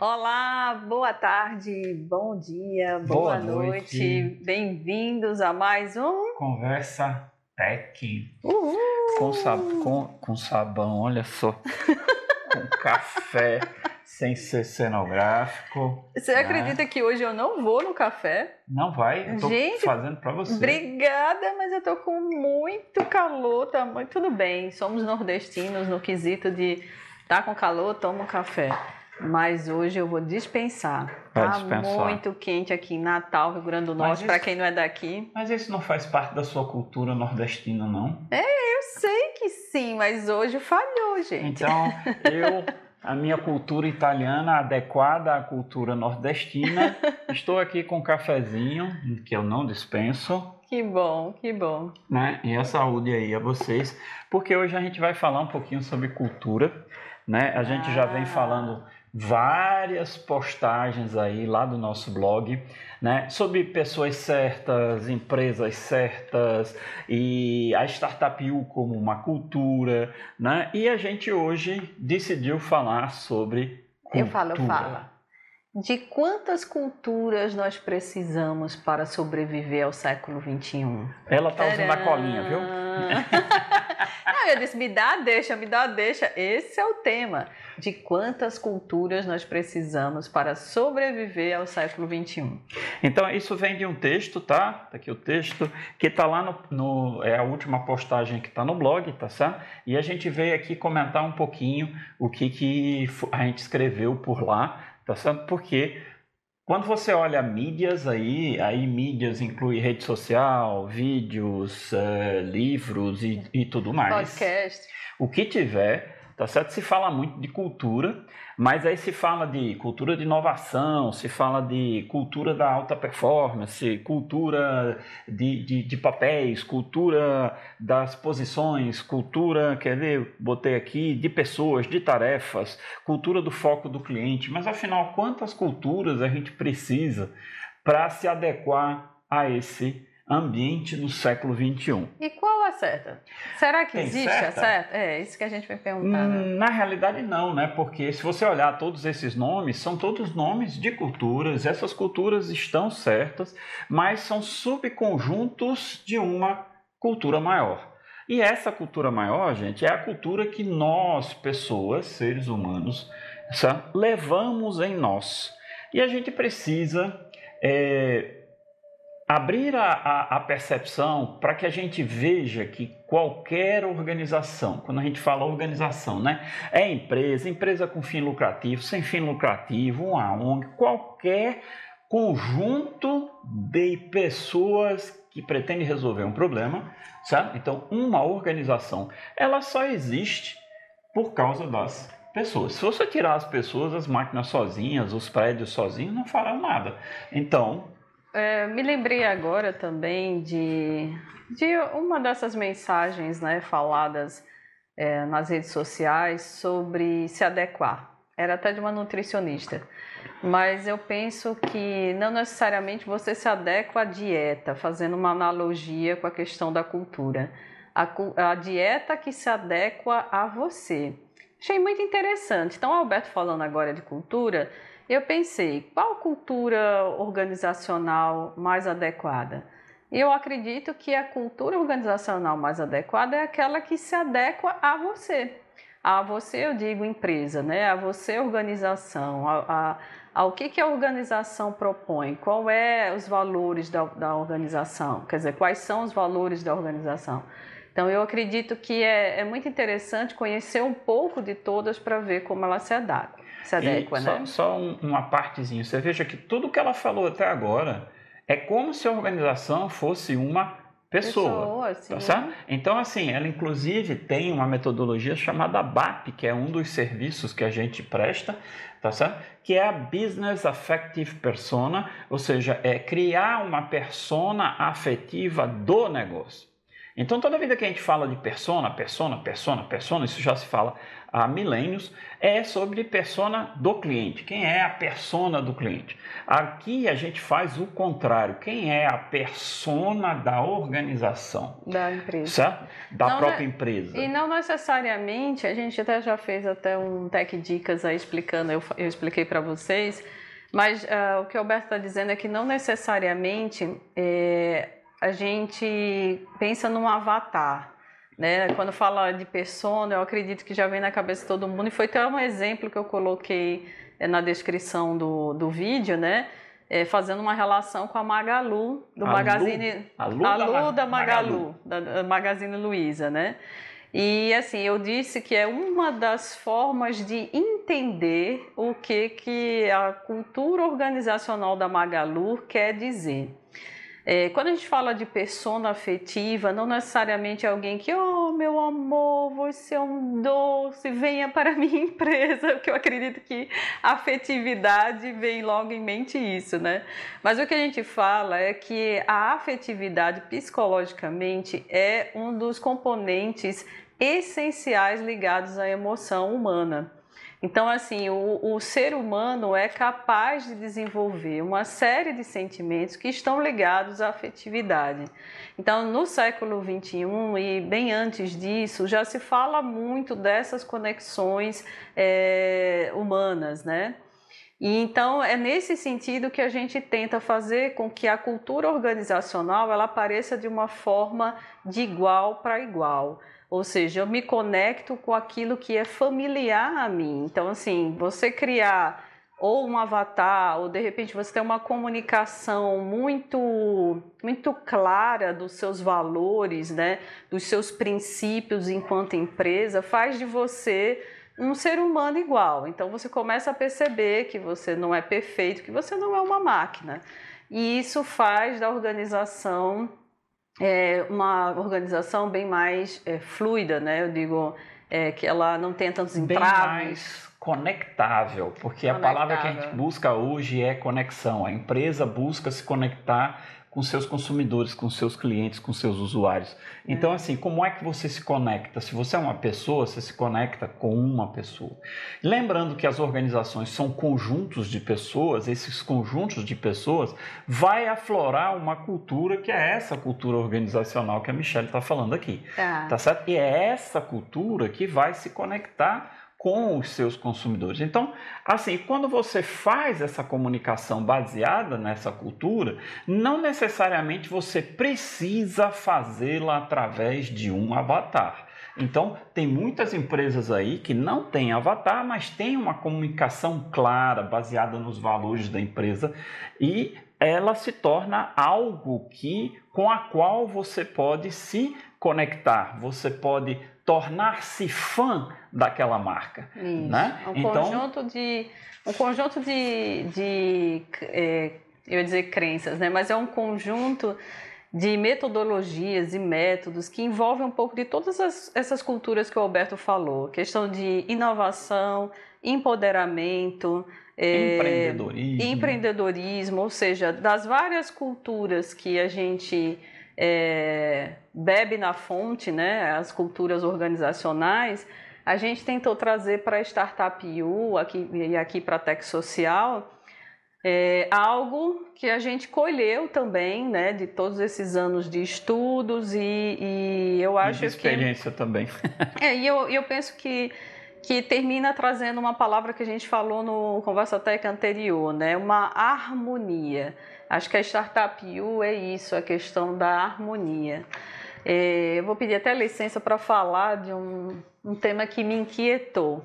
Olá, boa tarde, bom dia, boa, boa noite. noite. Bem-vindos a mais um Conversa Tech. Uhul. Com, sab com, com sabão, olha só. com café, sem ser cenográfico. Você né? acredita que hoje eu não vou no café? Não vai? Eu tô Gente, fazendo para você. Obrigada, mas eu tô com muito calor, tá muito tudo bem. Somos nordestinos no quesito de tá com calor, toma um café. Mas hoje eu vou dispensar. Vai tá dispensar. muito quente aqui em Natal, Rio Grande do Norte, para quem não é daqui. Mas isso não faz parte da sua cultura nordestina, não? É, eu sei que sim, mas hoje falhou, gente. Então, eu, a minha cultura italiana adequada à cultura nordestina, estou aqui com um cafezinho, que eu não dispenso. Que bom, que bom. Né? E a saúde aí a vocês, porque hoje a gente vai falar um pouquinho sobre cultura, né? A gente ah. já vem ah. falando várias postagens aí lá do nosso blog, né, sobre pessoas certas, empresas certas e a Startup U como uma cultura, né? E a gente hoje decidiu falar sobre cultura. Eu falo, fala. De quantas culturas nós precisamos para sobreviver ao século XXI? Ela tá usando a colinha, viu? Não, eu disse, me dá deixa, me dá deixa. Esse é o tema. De quantas culturas nós precisamos para sobreviver ao século XXI. Então, isso vem de um texto, tá? Tá aqui o texto, que está lá no, no, É a última postagem que está no blog, tá certo? E a gente veio aqui comentar um pouquinho o que, que a gente escreveu por lá tá certo? Porque quando você olha mídias aí, aí mídias inclui rede social, vídeos, uh, livros e, e tudo mais. Podcast. O que tiver, tá certo? Se fala muito de cultura, mas aí se fala de cultura de inovação, se fala de cultura da alta performance, cultura de, de, de papéis, cultura das posições, cultura, quer ver, botei aqui, de pessoas, de tarefas, cultura do foco do cliente. Mas afinal, quantas culturas a gente precisa para se adequar a esse ambiente no século XXI. E qual a certa? Será que Tem existe certa? a certa? É, isso que a gente vai perguntar. Né? Na realidade, não, né? Porque se você olhar todos esses nomes, são todos nomes de culturas, essas culturas estão certas, mas são subconjuntos de uma cultura maior. E essa cultura maior, gente, é a cultura que nós, pessoas, seres humanos, levamos em nós. E a gente precisa é, abrir a, a, a percepção para que a gente veja que qualquer organização, quando a gente fala organização, né, é empresa, empresa com fim lucrativo, sem fim lucrativo, uma ONG, qualquer conjunto de pessoas que pretende resolver um problema, sabe? Então, uma organização, ela só existe por causa das pessoas. Se você tirar as pessoas, as máquinas sozinhas, os prédios sozinhos, não farão nada. Então, é, me lembrei agora também de, de uma dessas mensagens né, faladas é, nas redes sociais sobre se adequar. Era até de uma nutricionista. Mas eu penso que não necessariamente você se adequa à dieta, fazendo uma analogia com a questão da cultura. A, a dieta que se adequa a você. Achei muito interessante. Então, Alberto falando agora de cultura, eu pensei, qual cultura organizacional mais adequada? Eu acredito que a cultura organizacional mais adequada é aquela que se adequa a você. A você, eu digo empresa, né? A você, organização, a, a, ao que, que a organização propõe, qual é os valores da, da organização, quer dizer, quais são os valores da organização. Então, eu acredito que é, é muito interessante conhecer um pouco de todas para ver como ela se adequa se adequa, e né? Só, só uma partezinha. Você veja que tudo que ela falou até agora é como se a organização fosse uma pessoa. pessoa tá certo? Então, assim, ela inclusive tem uma metodologia chamada BAP, que é um dos serviços que a gente presta, tá certo? Que é a Business Affective Persona, ou seja, é criar uma persona afetiva do negócio. Então, toda vida que a gente fala de persona, persona, persona, persona, isso já se fala há milênios, é sobre persona do cliente. Quem é a persona do cliente? Aqui a gente faz o contrário. Quem é a persona da organização? Da empresa. Certo? Da não, própria empresa. E não necessariamente, a gente até já fez até um Tech Dicas aí explicando, eu, eu expliquei para vocês, mas uh, o que o Alberto está dizendo é que não necessariamente é, a gente pensa num avatar. Né? Quando fala de persona, eu acredito que já vem na cabeça de todo mundo, e foi até um exemplo que eu coloquei é, na descrição do, do vídeo, né? É, fazendo uma relação com a Magalu, do a Magazine. Lu, a Lu, da, da Magalu, Magalu, da Magazine Luiza, né? E assim, eu disse que é uma das formas de entender o que, que a cultura organizacional da Magalu quer dizer. É, quando a gente fala de persona afetiva, não necessariamente é alguém que, oh, meu amor, você é um doce, venha para a minha empresa, porque eu acredito que afetividade vem logo em mente isso, né? Mas o que a gente fala é que a afetividade, psicologicamente, é um dos componentes essenciais ligados à emoção humana. Então, assim, o, o, ser humano é capaz de desenvolver uma série de sentimentos que estão ligados à afetividade. Então, no século XXI e bem antes disso, já se fala muito dessas conexões é, humanas, né? E então é nesse sentido que a gente tenta fazer com que a cultura organizacional ela apareça de uma forma de igual para igual. Ou seja, eu me conecto com aquilo que é familiar a mim. Então, assim, você criar ou um avatar, ou de repente você ter uma comunicação muito muito clara dos seus valores, né, dos seus princípios enquanto empresa, faz de você um ser humano igual. Então você começa a perceber que você não é perfeito, que você não é uma máquina. E isso faz da organização é uma organização bem mais é, fluida, né? Eu digo é, que ela não tem tantos entraves. Bem mais conectável, porque conectável. a palavra que a gente busca hoje é conexão. A empresa busca se conectar com seus consumidores, com seus clientes, com seus usuários. Então, é. assim, como é que você se conecta? Se você é uma pessoa, você se conecta com uma pessoa. Lembrando que as organizações são conjuntos de pessoas, esses conjuntos de pessoas vai aflorar uma cultura que é essa cultura organizacional que a Michelle está falando aqui. Tá. tá certo? E é essa cultura que vai se conectar com os seus consumidores. Então, assim, quando você faz essa comunicação baseada nessa cultura, não necessariamente você precisa fazê-la através de um avatar. Então, tem muitas empresas aí que não têm avatar, mas têm uma comunicação clara, baseada nos valores da empresa e ela se torna algo que com a qual você pode se conectar, você pode tornar-se fã daquela marca. Isso. Né? Um então, conjunto de um conjunto de, de é, eu ia dizer crenças, né? Mas é um conjunto de metodologias e métodos que envolvem um pouco de todas as, essas culturas que o Alberto falou, questão de inovação, empoderamento, é, empreendedorismo. empreendedorismo, ou seja, das várias culturas que a gente é, bebe na fonte, né, as culturas organizacionais, a gente tentou trazer para a Startup U aqui, e aqui para a Tech Social é, algo que a gente colheu também, né, de todos esses anos de estudos e, e eu acho e de experiência que, também. É, e eu, eu penso que que termina trazendo uma palavra que a gente falou no Conversa Tech anterior, né? Uma harmonia. Acho que a Startup U é isso, a questão da harmonia. É, eu vou pedir até licença para falar de um, um tema que me inquietou.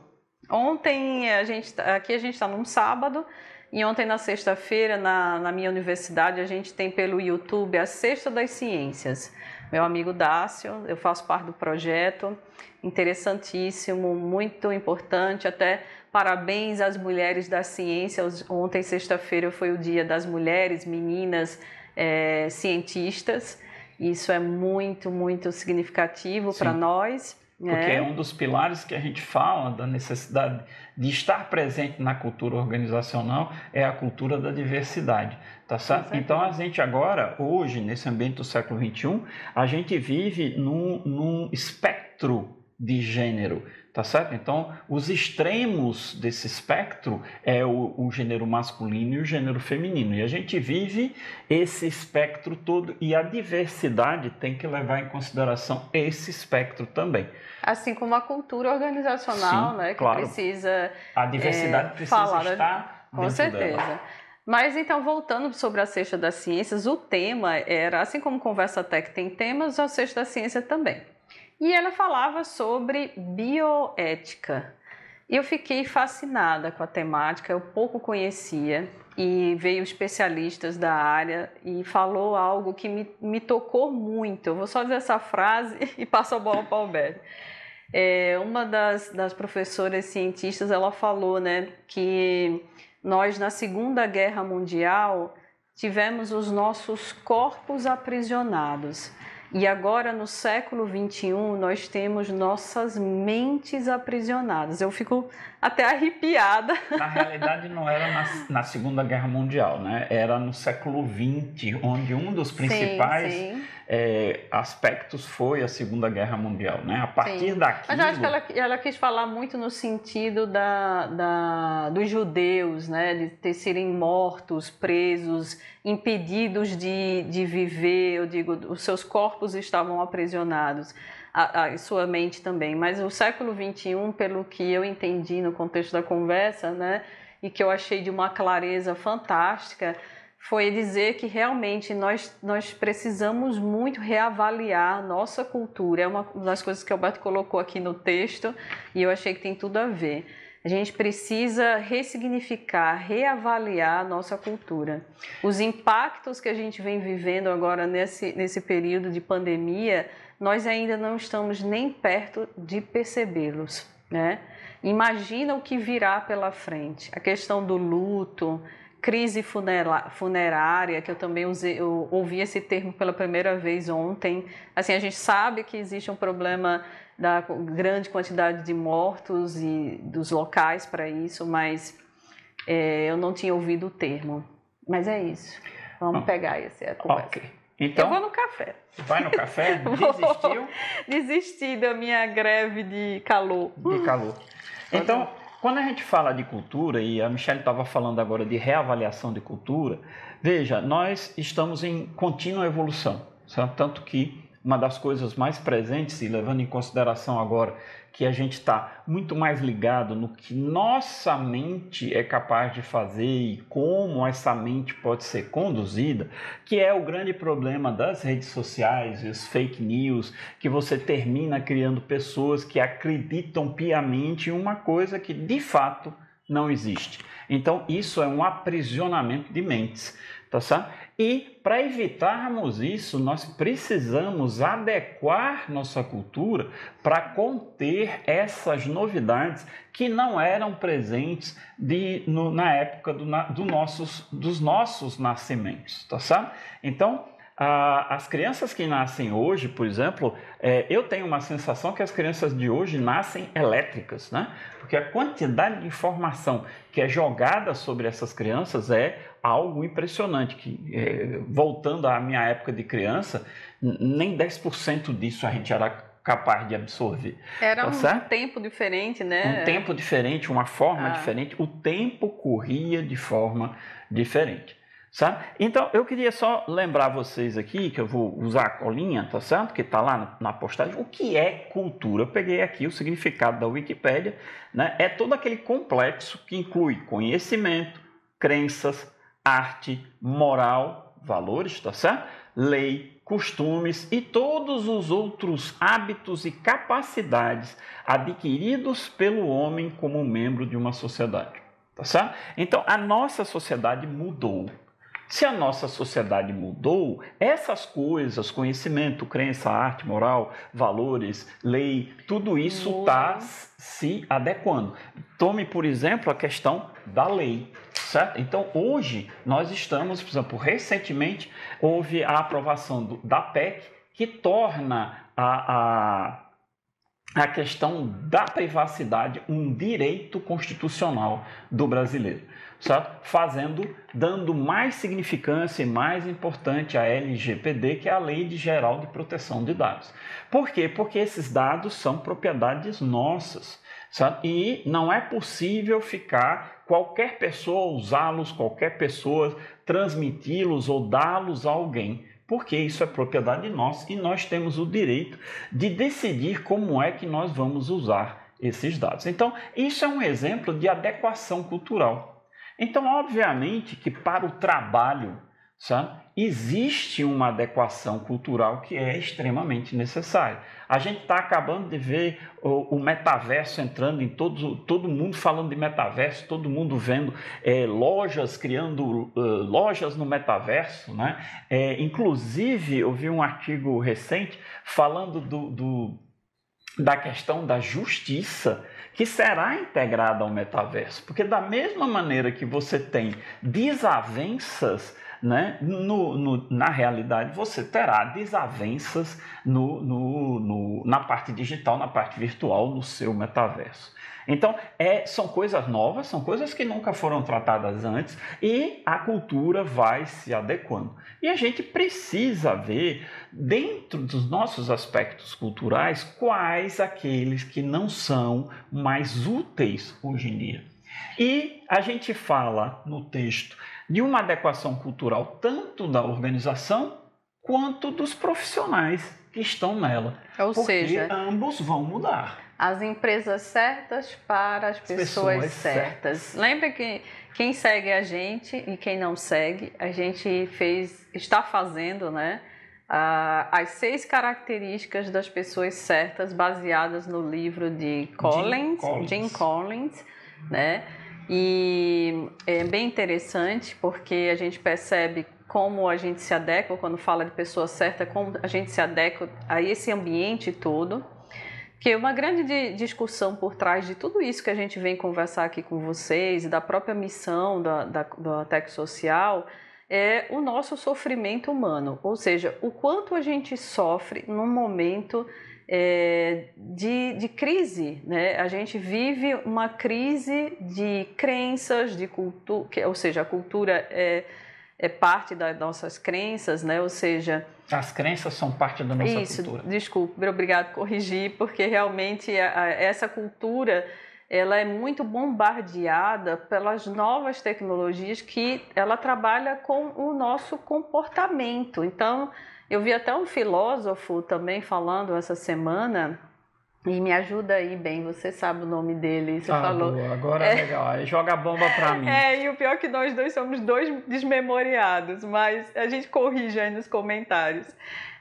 Ontem, a gente, tá, aqui a gente está num sábado, e ontem, na sexta-feira, na, na, minha universidade, a gente tem pelo YouTube a Sexta das Ciências. Meu amigo Dácio, eu faço parte do projeto, interessantíssimo, muito importante, até Parabéns às mulheres da ciência. Ontem, sexta-feira, foi o dia das mulheres, meninas é, cientistas. Isso é muito, muito significativo para nós. Porque é. é um dos pilares que a gente fala da necessidade de estar presente na cultura organizacional é a cultura da diversidade, tá certo? Então a gente agora, hoje, nesse ambiente do século XXI, a gente vive num, num espectro de gênero, tá certo? Então, os extremos desse espectro é o, o, gênero masculino e o gênero feminino. E a gente vive esse espectro todo e a diversidade tem que levar em consideração esse espectro também. Assim como a cultura organizacional, Sim, né, que claro. precisa a diversidade é, precisa falar estar com certeza. Dela. Mas então, voltando sobre a Sexta das Ciências, o tema era, assim como Conversa Tech tem temas, a Sexta da Ciência também. E ela falava sobre bioética. Eu fiquei fascinada com a temática, eu pouco conhecia e veio especialistas da área e falou algo que me, me tocou muito. Eu vou só dizer essa frase e passo a bola para o Alberto. É, uma das, das professoras cientistas ela falou né, que nós na Segunda Guerra Mundial tivemos os nossos corpos aprisionados. E agora, no século XXI, nós temos nossas mentes aprisionadas. Eu fico até arrepiada. Na realidade, não era na, na Segunda Guerra Mundial, né? Era no século XX, onde um dos principais sim, sim. É, aspectos foi a Segunda Guerra Mundial, né? A partir sim. daquilo... Mas eu acho que ela, ela quis falar muito no sentido da, da, dos judeus, né? De ter serem mortos, presos, impedidos de, de viver, eu digo, os seus corpos estavam aprisionados, a, a sua mente também. Mas o século XXI, pelo que eu entendi no contexto da conversa, né, e que eu achei de uma clareza fantástica, foi dizer que realmente nós, nós precisamos muito reavaliar nossa cultura. É uma das coisas que o Alberto colocou aqui no texto e eu achei que tem tudo a ver. A gente precisa ressignificar, reavaliar a nossa cultura. Os impactos que a gente vem vivendo agora nesse, nesse período de pandemia, nós ainda não estamos nem perto de percebê-los. Né? Imagina o que virá pela frente. A questão do luto, crise funerária, que eu também usei, eu ouvi esse termo pela primeira vez ontem. Assim, a gente sabe que existe um problema da grande quantidade de mortos e dos locais para isso, mas é, eu não tinha ouvido o termo. Mas é isso. Vamos pegar esse a conversa. Okay. Então, eu vou no café. Vai no café? Desistiu? Desisti da minha greve de calor. De calor. Então, quando a gente fala de cultura, e a Michelle estava falando agora de reavaliação de cultura, veja, nós estamos em contínua evolução. Certo? Tanto que uma das coisas mais presentes, e levando em consideração agora que a gente está muito mais ligado no que nossa mente é capaz de fazer e como essa mente pode ser conduzida, que é o grande problema das redes sociais e os fake news, que você termina criando pessoas que acreditam piamente em uma coisa que de fato não existe. Então, isso é um aprisionamento de mentes, tá certo? E para evitarmos isso, nós precisamos adequar nossa cultura para conter essas novidades que não eram presentes de, no, na época do, do nossos, dos nossos nascimentos, tá certo? Então, as crianças que nascem hoje, por exemplo, é, eu tenho uma sensação que as crianças de hoje nascem elétricas, né? Porque a quantidade de informação que é jogada sobre essas crianças é algo impressionante. Que, é, voltando à minha época de criança, nem 10% disso a gente era capaz de absorver. Era tá um certo? tempo diferente, né? Um tempo diferente, uma forma ah. diferente. O tempo corria de forma diferente. Sabe? Então, eu queria só lembrar vocês aqui, que eu vou usar a colinha, tá certo? Que está lá na, postagem, o que é cultura. Eu peguei aqui o significado da Wikipédia, né? É todo aquele complexo que inclui conhecimento, crenças, arte, moral, valores, tá certo? Lei, costumes e todos os outros hábitos e capacidades adquiridos pelo homem como membro de uma sociedade. Tá certo? Então, a nossa sociedade mudou. Se a nossa sociedade mudou, essas coisas, conhecimento, crença, arte, moral, valores, lei, tudo isso está se adequando. Tome, por exemplo, a questão da lei. Certo? Então, hoje, nós estamos, por exemplo, recentemente houve a aprovação do, da PEC que torna a, a a questão da privacidade um direito constitucional do brasileiro, certo? Fazendo, dando mais significância e mais importante à LGPD, que é a Lei de Geral de Proteção de Dados. Por quê? Porque esses dados são propriedades nossas. Certo? E não é possível ficar qualquer pessoa usá-los, qualquer pessoa transmiti-los ou dá-los a alguém porque isso é propriedade nossa e nós temos o direito de decidir como é que nós vamos usar esses dados. Então, isso é um exemplo de adequação cultural. Então, obviamente que para o trabalho sabe? Existe uma adequação cultural que é extremamente necessária. A gente está acabando de ver o, o, metaverso entrando em todo, todo mundo falando de metaverso, todo mundo vendo é, lojas criando uh, lojas no metaverso. Né? É, inclusive, eu vi um artigo recente falando do, do da questão da justiça que será integrada ao metaverso, porque da mesma maneira que você tem desavenças né? No, no, na realidade, você terá desavenças no, no, na parte digital, na parte virtual, no seu metaverso. Então, é, são coisas novas, são coisas que nunca foram tratadas antes e a cultura vai se adequando. E a gente precisa ver, dentro dos nossos aspectos culturais, quais aqueles que não são mais úteis hoje em dia. E a gente fala no texto de uma adequação cultural tanto da organização quanto dos profissionais que estão nela. Ou porque seja, ambos vão mudar. As empresas certas para as, as pessoas, pessoas, certas. certas. Lembra que quem segue a gente e quem não segue, a gente fez, está fazendo, né? as seis características das pessoas certas baseadas no livro de Collins, Jim Collins, Jim Collins né? E é bem interessante porque a gente percebe como a gente se adequa quando fala de pessoa certa, como a gente se adequa a esse ambiente todo. Que uma grande discussão por trás de tudo isso que a gente vem conversar aqui com vocês, da própria missão da, da, da Tech Social, é o nosso sofrimento humano, ou seja, o quanto a gente sofre num momento é, de, de crise. Né? A gente vive uma crise de crenças, de cultura, ou seja, a cultura é, é parte das nossas crenças, né? ou seja. As crenças são parte da nossa isso, cultura. Desculpe, obrigado por corrigir, porque realmente a, a, essa cultura ela é muito bombardeada pelas novas tecnologias que ela trabalha com o nosso comportamento. Então, eu vi até um filósofo também falando essa semana, e me ajuda aí bem, você sabe o nome dele. Você ah, falou. Boa. Agora é legal, aí joga a bomba pra mim. É, e o pior é que nós dois somos dois desmemoriados, mas a gente corrige aí nos comentários.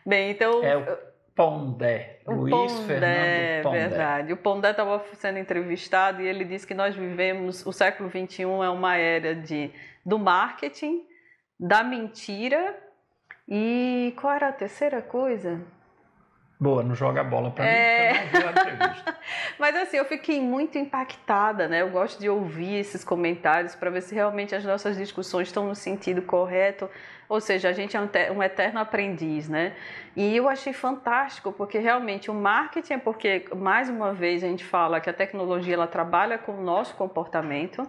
Bem, então. É Pondé, o Luiz Pondé, Fernando Pondé. verdade. O Pondé estava sendo entrevistado e ele disse que nós vivemos, o século XXI é uma era de, do marketing, da mentira e qual era a terceira coisa? Boa, não joga a bola para é... mim, porque eu não vi a entrevista. Mas assim, eu fiquei muito impactada, né? Eu gosto de ouvir esses comentários para ver se realmente as nossas discussões estão no sentido correto ou seja, a gente é um eterno aprendiz, né? E eu achei fantástico, porque realmente o marketing é porque, mais uma vez, a gente fala que a tecnologia ela trabalha com o nosso comportamento.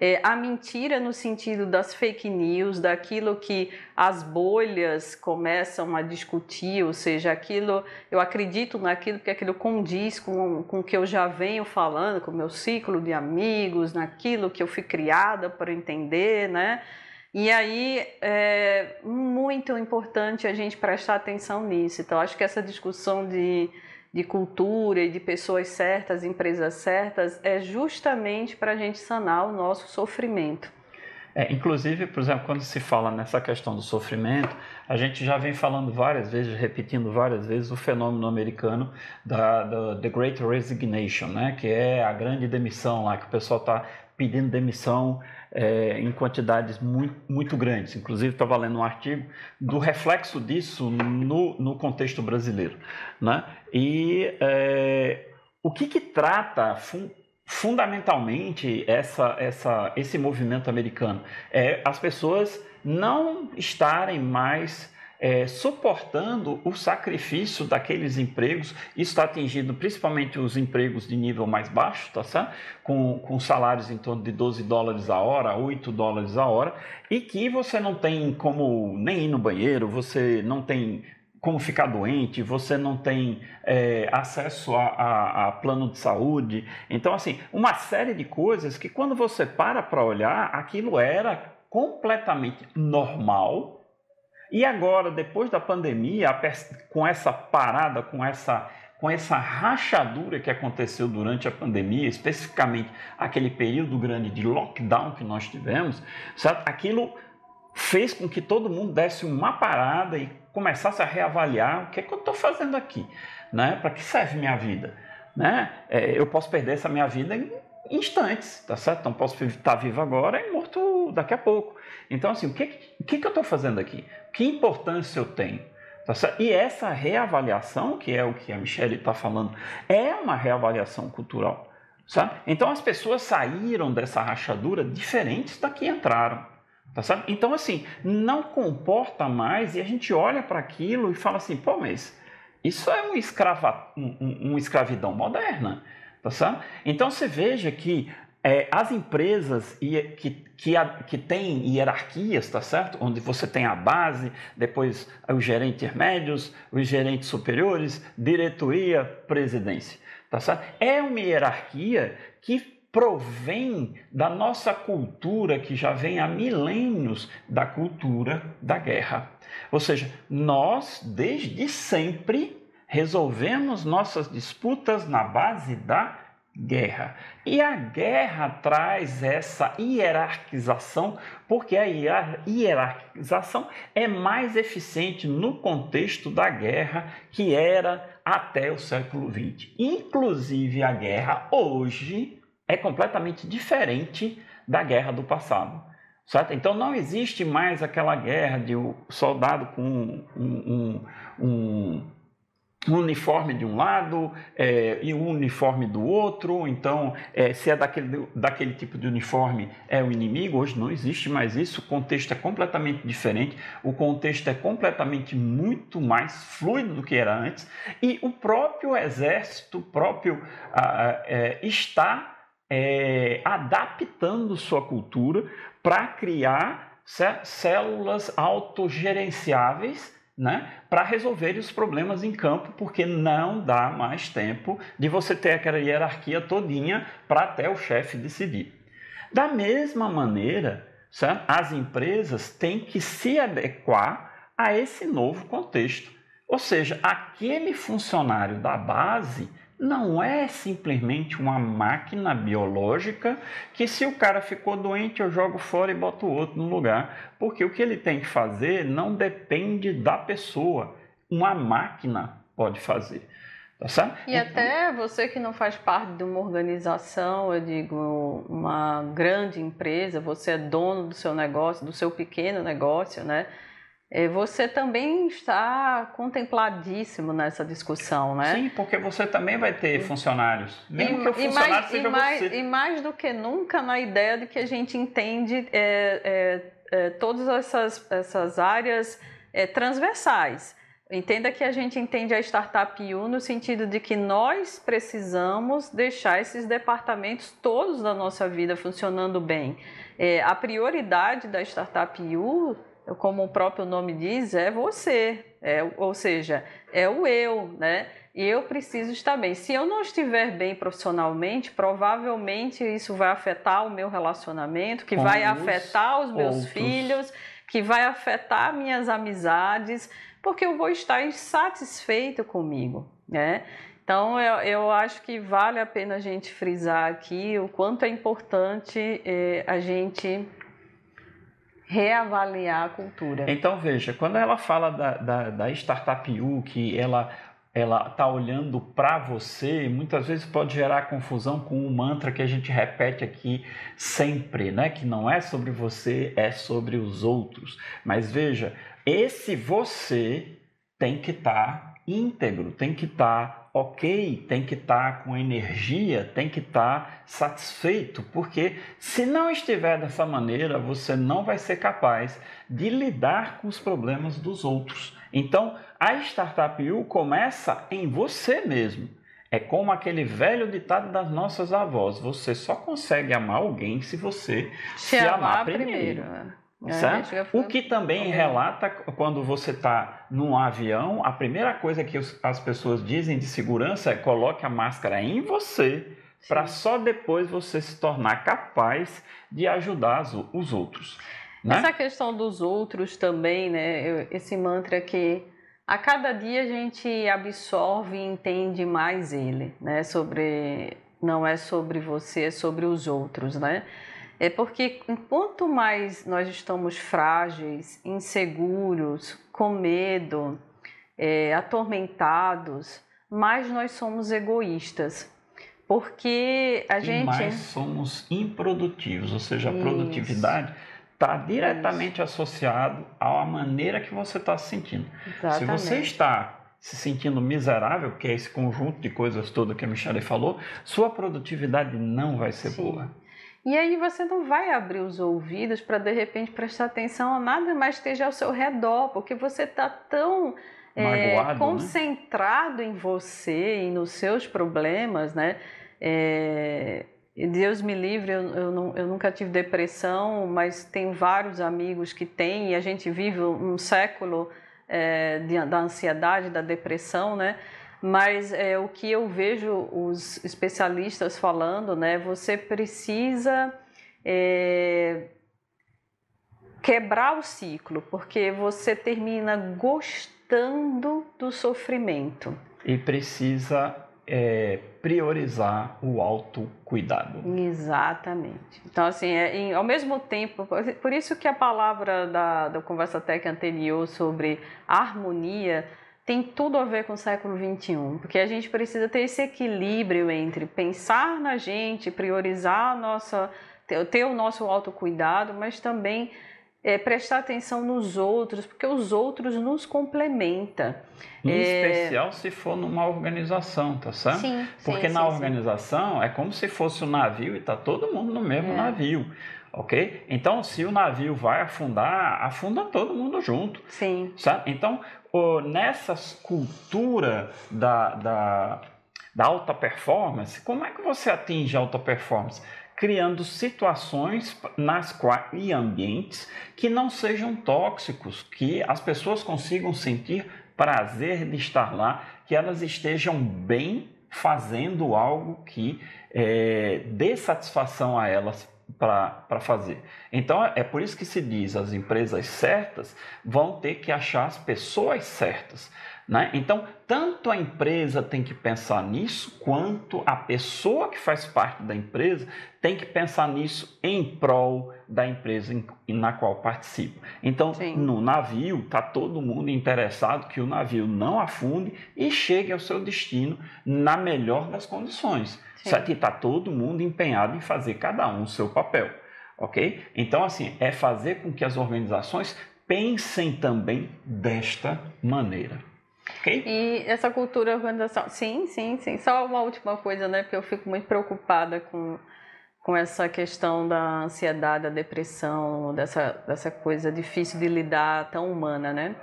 É, a mentira no sentido das fake news, daquilo que as bolhas começam a discutir, ou seja, aquilo, eu acredito naquilo porque aquilo condiz com, com o que eu já venho falando, com o meu ciclo de amigos, naquilo que eu fui criada para entender, né? E aí é muito importante a gente prestar atenção nisso. Então, acho que essa discussão de, de cultura e de pessoas certas, empresas certas, é justamente para a gente sanar o nosso sofrimento. É, inclusive, por exemplo, quando se fala nessa questão do sofrimento, a gente já vem falando várias vezes, repetindo várias vezes, o fenômeno americano da, da The Great Resignation, né? que é a grande demissão lá, que o pessoal está pedindo demissão é, em quantidades muito, muito grandes. Inclusive, estava lendo um artigo do reflexo disso no, no contexto brasileiro. Né? E é, o que, que trata fun, fundamentalmente essa, essa, esse movimento americano? É as pessoas não estarem mais é, suportando o sacrifício daqueles empregos. Isso está atingindo principalmente os empregos de nível mais baixo, tá certo? Com, com salários em torno de 12 dólares a hora, 8 dólares a hora, e que você não tem como nem ir no banheiro, você não tem como ficar doente, você não tem é, acesso a, a, a, plano de saúde. Então, assim, uma série de coisas que quando você para para olhar, aquilo era completamente normal. E agora, depois da pandemia, com essa parada, com essa, com essa rachadura que aconteceu durante a pandemia, especificamente aquele período grande de lockdown que nós tivemos, sabe? aquilo fez com que todo mundo desse uma parada e começasse a reavaliar o que, é que eu estou fazendo aqui, né? Para que serve minha vida, né? É, eu posso perder essa minha vida em instantes, tá certo? Então posso estar vivo agora e morto daqui a pouco. Então assim, o que, que, que eu estou fazendo aqui? Que importância eu tenho? Tá? E essa reavaliação, que é o que a Michelle está falando, é uma reavaliação cultural. Sabe? Então as pessoas saíram dessa rachadura diferentes da que entraram. Tá certo? Então, assim, não comporta mais e a gente olha para aquilo e fala assim, pô, mas isso é um, escrava, um, um, uma escravidão moderna. Tá certo? Então você veja que é, as empresas que, que, que têm hierarquias, tá certo? Onde você tem a base, depois os gerentes médios, os gerentes superiores, diretoria, presidência, tá certo? É uma hierarquia que provém da nossa cultura que já vem há milênios da cultura da guerra. Ou seja, nós desde sempre resolvemos nossas disputas na base da guerra. E a guerra traz essa hierarquização, porque a hierarquização é mais eficiente no contexto da guerra que era até o século XX. Inclusive, a guerra hoje é completamente diferente da guerra do passado. Certo? Então não existe mais aquela guerra de o soldado com um, um, um uniforme de um lado é, e um uniforme do outro. Então, é, se é daquele, daquele tipo de uniforme, é o inimigo. Hoje não existe mais isso. O contexto é completamente diferente. O contexto é completamente muito mais fluido do que era antes. E o próprio exército, próprio é, está é, adaptando sua cultura para criar células autogerenciáveis né, para resolver os problemas em campo, porque não dá mais tempo de você ter aquela hierarquia todinha para até o chefe decidir. Da mesma maneira, certo? as empresas têm que se adequar a esse novo contexto. Ou seja, aquele funcionário da base não é simplesmente uma máquina biológica que se o cara ficou doente eu jogo fora e boto outro no lugar, porque o que ele tem que fazer não depende da pessoa, uma máquina pode fazer. Tá certo? E até você que não faz parte de uma organização, eu digo, uma grande empresa, você é dono do seu negócio, do seu pequeno negócio, né? É, você também está contempladíssimo nessa discussão, né? Sim, porque você também vai ter funcionários, mesmo e, que o funcionário mais, seja e mais, você. E mais do que nunca na ideia de que a gente entende é, é, é todas essas, essas áreas é, transversais. Entenda que a gente entende a Startup U no sentido de que nós precisamos deixar esses departamentos todos da nossa vida funcionando bem. É, a prioridade da Startup U como o próprio nome diz, é você, é, ou seja, é o eu, né? E eu preciso estar bem. Se eu não estiver bem profissionalmente, provavelmente isso vai afetar o meu relacionamento, que Com vai afetar os meus outros. filhos, que vai afetar minhas amizades, porque eu vou estar insatisfeito comigo, né? Então, eu, eu acho que vale a pena a gente frisar aqui o quanto é importante eh, a gente reavaliar a cultura. Então, veja, quando ela fala da, da, da Startup U, que ela ela está olhando para você, muitas vezes pode gerar confusão com um mantra que a gente repete aqui sempre, né? Que não é sobre você, é sobre os outros. Mas veja, esse você tem que estar tá íntegro, tem que estar tá ok, tem que estar tá com energia, tem que estar tá satisfeito, porque se não estiver dessa maneira, você não vai ser capaz de lidar com os problemas dos outros. Então, a Startup U começa em você mesmo. É como aquele velho ditado das nossas avós: você só consegue amar alguém se você se, se amar, amar, primeiro. primeiro. É? O que também relata quando você está num avião, a primeira coisa que as pessoas dizem de segurança é coloque a máscara em você para só depois você se tornar capaz de ajudar os outros. Né? Essa questão dos outros também, né? Esse mantra que a cada dia a gente absorve e entende mais ele, né? Sobre não é sobre você, é sobre os outros, né? É porque quanto mais nós estamos frágeis, inseguros, com medo, é, atormentados, mais nós somos egoístas. Porque a e gente. mais somos improdutivos, ou seja, a Isso. produtividade está diretamente associado à maneira que você está se sentindo. Exatamente. Se você está se sentindo miserável, que é esse conjunto de coisas todas que a Michelle falou, sua produtividade não vai ser Sim. boa. E aí você não vai abrir os ouvidos para de repente prestar atenção a nada mais esteja ao seu redor, porque você está tão é, Magoado, né? concentrado né? em você e nos seus problemas, né? É, Deus me livre, eu, eu, não, eu, nunca tive depressão, mas tenho vários amigos que têm e a gente vive um século é, de, da ansiedade, da depressão, né? Mas é, o que eu vejo os especialistas falando, né, você precisa é, quebrar o ciclo, porque você termina gostando do sofrimento. E precisa é, priorizar o autocuidado. Exatamente. Então, assim, é, em, ao mesmo tempo, por isso que a palavra da, da Conversa Tech anterior sobre harmonia tem tudo a ver com o século XXI, porque a gente precisa ter esse equilíbrio entre pensar na gente, priorizar a nossa, ter o nosso autocuidado, mas também é, prestar atenção nos outros, porque os outros nos complementam. Em é... especial se for numa organização, tá certo? Sim, porque sim, na sim, organização sim. é como se fosse um navio e tá todo mundo no mesmo é. navio ok? Então, se o navio vai afundar, afunda todo mundo junto. Sim. Sabe? Então, nessa cultura da, da, da alta performance, como é que você atinge a alta performance? Criando situações nas quais, e ambientes que não sejam tóxicos, que as pessoas consigam sentir prazer de estar lá, que elas estejam bem fazendo algo que é, dê satisfação a elas para fazer. Então é por isso que se diz as empresas certas vão ter que achar as pessoas certas. Né? Então, tanto a empresa tem que pensar nisso, quanto a pessoa que faz parte da empresa tem que pensar nisso em prol da empresa em, na qual participa. Então, Sim. no navio, está todo mundo interessado que o navio não afunde e chegue ao seu destino na melhor das condições. Sim. Só que está todo mundo empenhado em fazer cada um o seu papel, ok? Então, assim, é fazer com que as organizações pensem também desta maneira. Okay? E essa cultura organização, sim, sim, sim. Só uma última coisa, né? Porque eu fico muito preocupada com, com essa questão da ansiedade, da depressão, dessa, dessa coisa difícil de lidar, tão humana, né?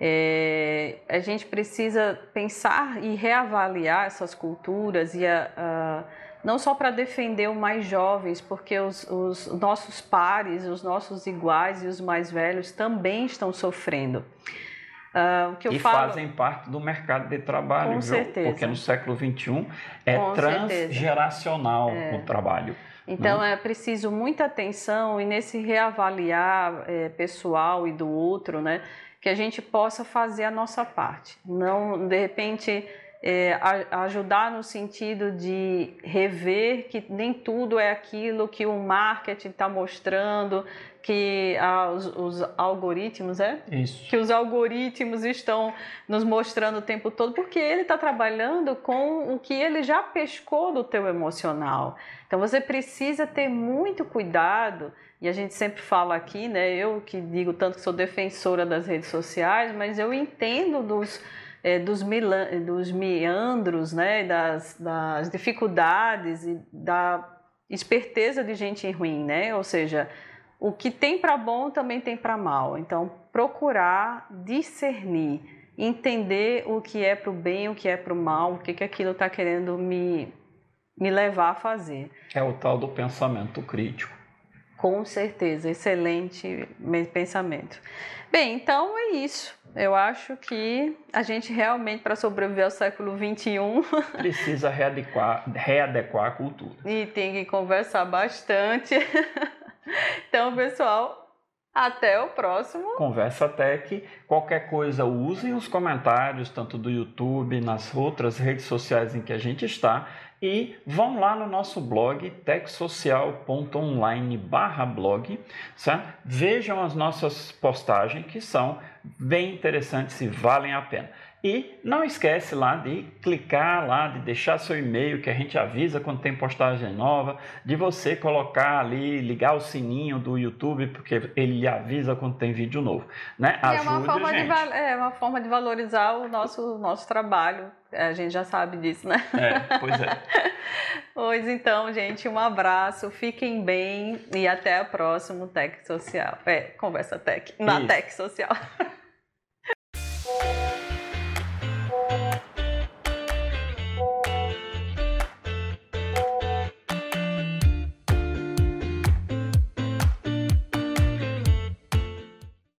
É, a gente precisa pensar e reavaliar essas culturas e a, a, não só para defender os mais jovens, porque os, os, nossos pares, os nossos iguais e os mais velhos também estão sofrendo. Uh, que eu e falo... fazem parte do mercado de trabalho, Com viu? certeza. porque no século XXI é Com transgeracional é. o trabalho. Então né? é preciso muita atenção e nesse reavaliar é, pessoal e do outro, né? que a gente possa fazer a nossa parte. Não, de repente, é, ajudar no sentido de rever que nem tudo é aquilo que o marketing está mostrando, que ah, os, os, algoritmos, é? Isso. Que os algoritmos estão nos mostrando o tempo todo, porque ele está trabalhando com o que ele já pescou do teu emocional. Então você precisa ter muito cuidado e a gente sempre fala aqui, né? Eu que digo tanto que sou defensora das redes sociais, mas eu entendo dos, é, dos, dos meandros, né, das, das dificuldades e da esperteza de gente ruim, né? Ou seja, o que tem para bom também tem para mal. Então, procurar discernir, entender o que é para o bem, o que é para o mal, o que, que aquilo está querendo me, me levar a fazer. É o tal do pensamento crítico. Com certeza, excelente pensamento. Bem, então é isso. Eu acho que a gente realmente, para sobreviver ao século XXI, precisa readequar, readequar a cultura. E tem que conversar bastante. Então, pessoal, até o próximo. Conversa Tech. Qualquer coisa, usem os comentários, tanto do YouTube, nas outras redes sociais em que a gente está. E vão lá no nosso blog, techsocial.online blog, certo? vejam as nossas postagens que são bem interessantes e valem a pena. E não esquece lá de clicar lá, de deixar seu e-mail que a gente avisa quando tem postagem nova, de você colocar ali, ligar o sininho do YouTube porque ele avisa quando tem vídeo novo, né? Ajude é uma forma de é uma forma de valorizar o nosso nosso trabalho. A gente já sabe disso, né? É, pois é. pois então, gente, um abraço, fiquem bem e até a próxima Tech Social. É, conversa Tech, na Isso. Tech Social.